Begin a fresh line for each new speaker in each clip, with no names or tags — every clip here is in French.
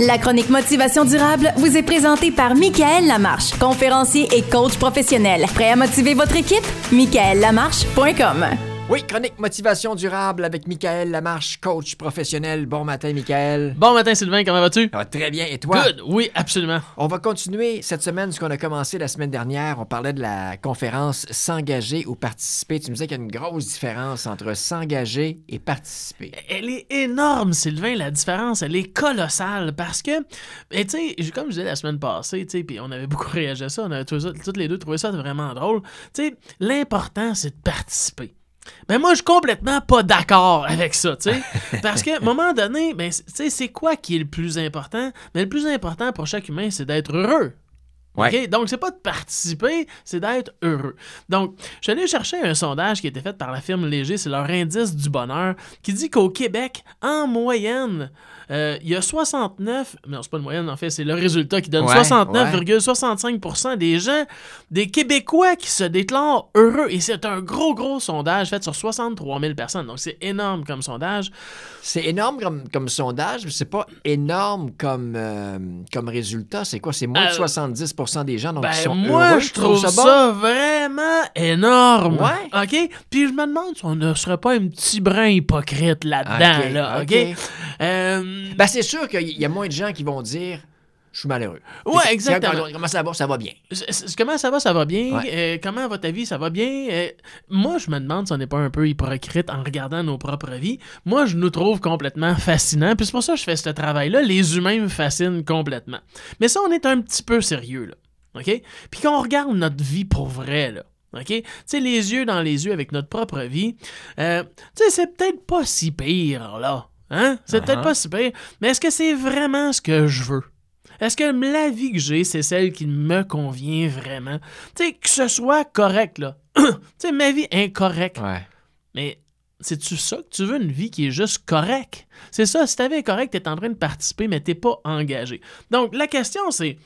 La chronique Motivation durable vous est présentée par Michael Lamarche, conférencier et coach professionnel. Prêt à motiver votre équipe? michaellamarche.com
Oui, chronique motivation durable avec Michael Lamarche, coach professionnel. Bon matin, Michael.
Bon matin, Sylvain, comment vas-tu?
Va très bien. Et toi?
Good, oui, absolument.
On va continuer cette semaine ce qu'on a commencé la semaine dernière. On parlait de la conférence S'engager ou participer. Tu me disais qu'il y a une grosse différence entre s'engager et participer.
Elle est énorme, Sylvain, la différence, elle est colossale parce que, ben, tu sais, comme je disais la semaine passée, tu sais, puis on avait beaucoup réagi à ça, on avait tous, toutes les deux trouvé ça vraiment drôle. Tu sais, l'important, c'est de participer. Ben moi, je suis complètement pas d'accord avec ça, tu sais. Parce qu'à un moment donné, ben, tu sais, c'est quoi qui est le plus important? Ben, le plus important pour chaque humain, c'est d'être heureux.
Ouais.
Okay? Donc, c'est pas de participer, c'est d'être heureux. Donc, je suis allé chercher un sondage qui a été fait par la firme Léger, c'est leur indice du bonheur, qui dit qu'au Québec, en moyenne, euh, il y a 69, non, c'est pas une moyenne, en fait, c'est le résultat qui donne
ouais,
69,65 ouais. des gens, des Québécois qui se déclarent heureux. Et c'est un gros, gros sondage fait sur 63 000 personnes. Donc, c'est énorme comme sondage.
C'est énorme comme, comme sondage, mais c'est pas énorme comme, euh, comme résultat. C'est quoi? C'est moins
euh, de
70 des gens donc,
ben,
qui sont
moi, je trouve
ça,
vraiment énorme.
Ouais.
OK? Puis je me demande si on ne serait pas un petit brin hypocrite là-dedans.
OK?
Là, okay?
okay.
Euh,
ben, c'est sûr qu'il y a moins de gens qui vont dire je suis malheureux.
Ouais, exactement.
quand- Comment ça va? Ça va bien?
comment ça va? Ça va bien?
Ouais.
Euh, comment va ta vie? Ça va bien? Euh, moi, je me demande si on n'est pas un peu hypocrite en regardant nos propres vies. Moi, je nous trouve complètement fascinants. Puis c'est pour ça que je fais ce travail-là. Les humains me fascinent complètement. Mais ça, on est un petit peu sérieux, là. OK? Puis qu'on regarde notre vie pour vrai, là. OK? Tu sais, les yeux dans les yeux avec notre propre vie, euh, tu sais, c'est peut-être pas si pire, là. Hein? C'est peut-être
Uh-huh.
pas si pire. Mais est-ce que c'est vraiment ce que je veux? Est-ce que la vie que j'ai, c'est celle qui me convient vraiment? Tu sais, que ce soit correct, là. tu sais, ma vie incorrecte.
Ouais.
Mais c'est-tu ça que tu veux, une vie qui est juste correcte? C'est ça, si ta vie est correcte, t'es en train de participer, mais t'es pas engagé. Donc, la question, c'est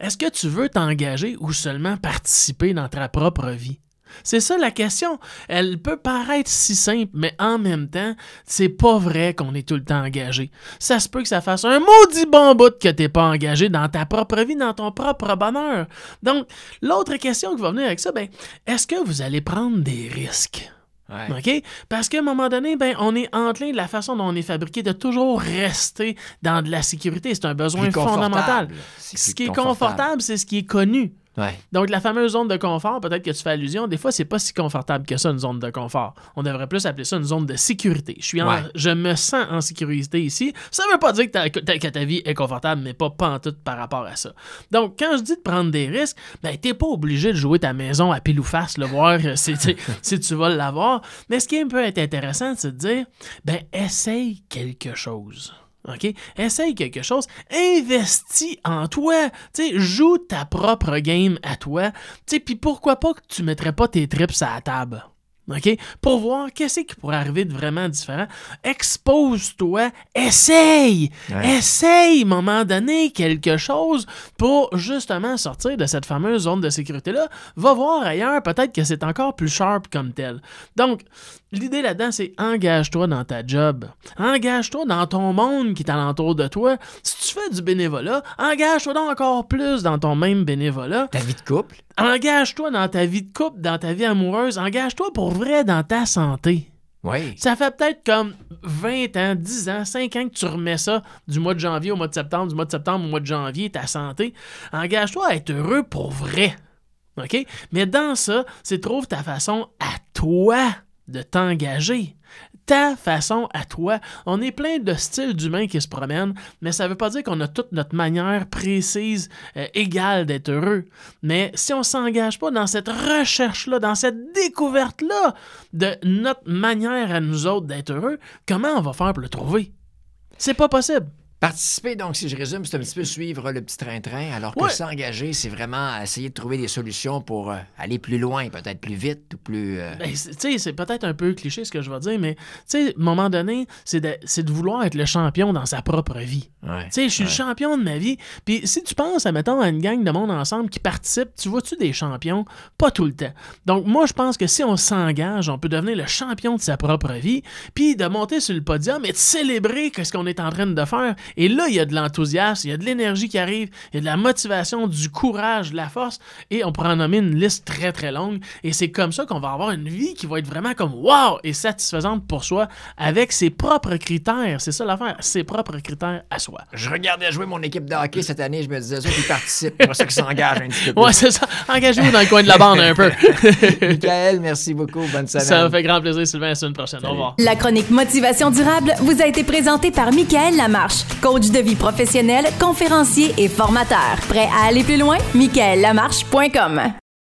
est-ce que tu veux t'engager ou seulement participer dans ta propre vie? C'est ça la question. Elle peut paraître si simple, mais en même temps, c'est pas vrai qu'on est tout le temps engagé. Ça se peut que ça fasse un maudit bon bout que t'es pas engagé dans ta propre vie, dans ton propre bonheur. Donc, l'autre question qui va venir avec ça, ben, est-ce que vous allez prendre des risques?
Ouais.
Parce qu'à un moment donné, ben, on est enclin de la façon dont on est fabriqué de toujours rester dans de la sécurité. C'est un besoin fondamental. Ce qui est confortable, c'est ce qui est connu.
Ouais.
Donc, la fameuse zone de confort, peut-être que tu fais allusion, des fois, c'est pas si confortable que ça, une zone de confort. On devrait plus appeler ça une zone de sécurité. Je, suis en-
Ouais.
je me sens en sécurité ici. Ça veut pas dire que ta, que vie est confortable, mais pas pantoute par rapport à ça. Donc, quand je dis de prendre des risques, ben, t'es pas obligé de jouer ta maison à pile ou face, le voir euh, si, tu- si tu vas l'avoir. Mais ce qui peut être intéressant, c'est de dire, ben, essaye quelque chose. OK? Essaye quelque chose. Investis en toi. Tu sais, joue ta propre game à toi. Puis pourquoi pas que tu mettrais pas tes trips à la table? OK? Pour voir qu'est-ce qui pourrait arriver de vraiment différent. Expose-toi. Essaye!
Ouais.
Essaye, à un moment donné, quelque chose pour justement sortir de cette fameuse zone de sécurité-là. Va voir ailleurs, peut-être que c'est encore plus sharp comme tel. Donc, l'idée là-dedans, c'est engage-toi dans ta job. Engage-toi dans ton monde qui est alentour de toi. Si tu fais du bénévolat, engage-toi encore plus dans ton même bénévolat.
Ta vie de couple.
Engage-toi dans ta vie de couple, dans ta vie amoureuse. Engage-toi pour vrai dans ta santé.
Oui.
Ça fait peut-être comme 20 ans, 10 ans, 5 ans que tu remets ça du mois de janvier au mois de septembre, du mois de septembre au mois de janvier, ta santé. Engage-toi à être heureux pour vrai. OK? Mais dans ça, c'est trouve ta façon à toi de t'engager. Ta façon à toi. On est plein de styles d'humains qui se promènent, mais ça veut pas dire qu'on a toute notre manière précise, euh, égale d'être heureux. Mais si on s'engage pas dans cette recherche-là, dans cette découverte-là de notre manière à nous autres d'être heureux, comment on va faire pour le trouver? C'est pas possible.
Participer, donc, si je résume, c'est un petit peu suivre le petit train-train, alors que
Ouais.
s'engager, c'est vraiment essayer de trouver des solutions pour euh, aller plus loin, peut-être plus vite ou plus. euh,
Ben, c'est- tu sais, c'est peut-être un peu cliché ce que je vais dire, mais tu sais, à un moment donné, c'est de, vouloir être le champion dans sa propre vie.
ouais.
Tu sais, je suis le champion de ma vie. Puis si tu penses, à, mettons, à une gang de monde ensemble qui participe, tu vois-tu des champions? Pas tout le temps. Donc, moi, je pense que si on s'engage, on peut devenir le champion de sa propre vie, puis de monter sur le podium et de célébrer que ce qu'on est en train de faire. Et là, il y a de l'enthousiasme, il y a de l'énergie qui arrive, il y a de la motivation, du courage, de la force. Et on pourrait en nommer une liste très, très longue. Et c'est comme ça qu'on va avoir une vie qui va être vraiment comme wow et satisfaisante pour soi avec ses propres critères. C'est ça l'affaire, ses propres critères à soi.
Je regardais jouer mon équipe de hockey cette année, je me disais, ça, ils participent. C'est ça qu'ils s'engagent un petit peu.
Ouais, c'est ça. Engagez-vous dans le coin de la bande un peu.
Michael, merci beaucoup. Bonne semaine.
Ça me fait grand plaisir, Sylvain. À la semaine prochaine. Au revoir.
La chronique Motivation durable vous a été présentée par Michael Lamarche, coach de vie professionnel, conférencier et formateur. Prêt à aller plus loin? MichaelLamarche.com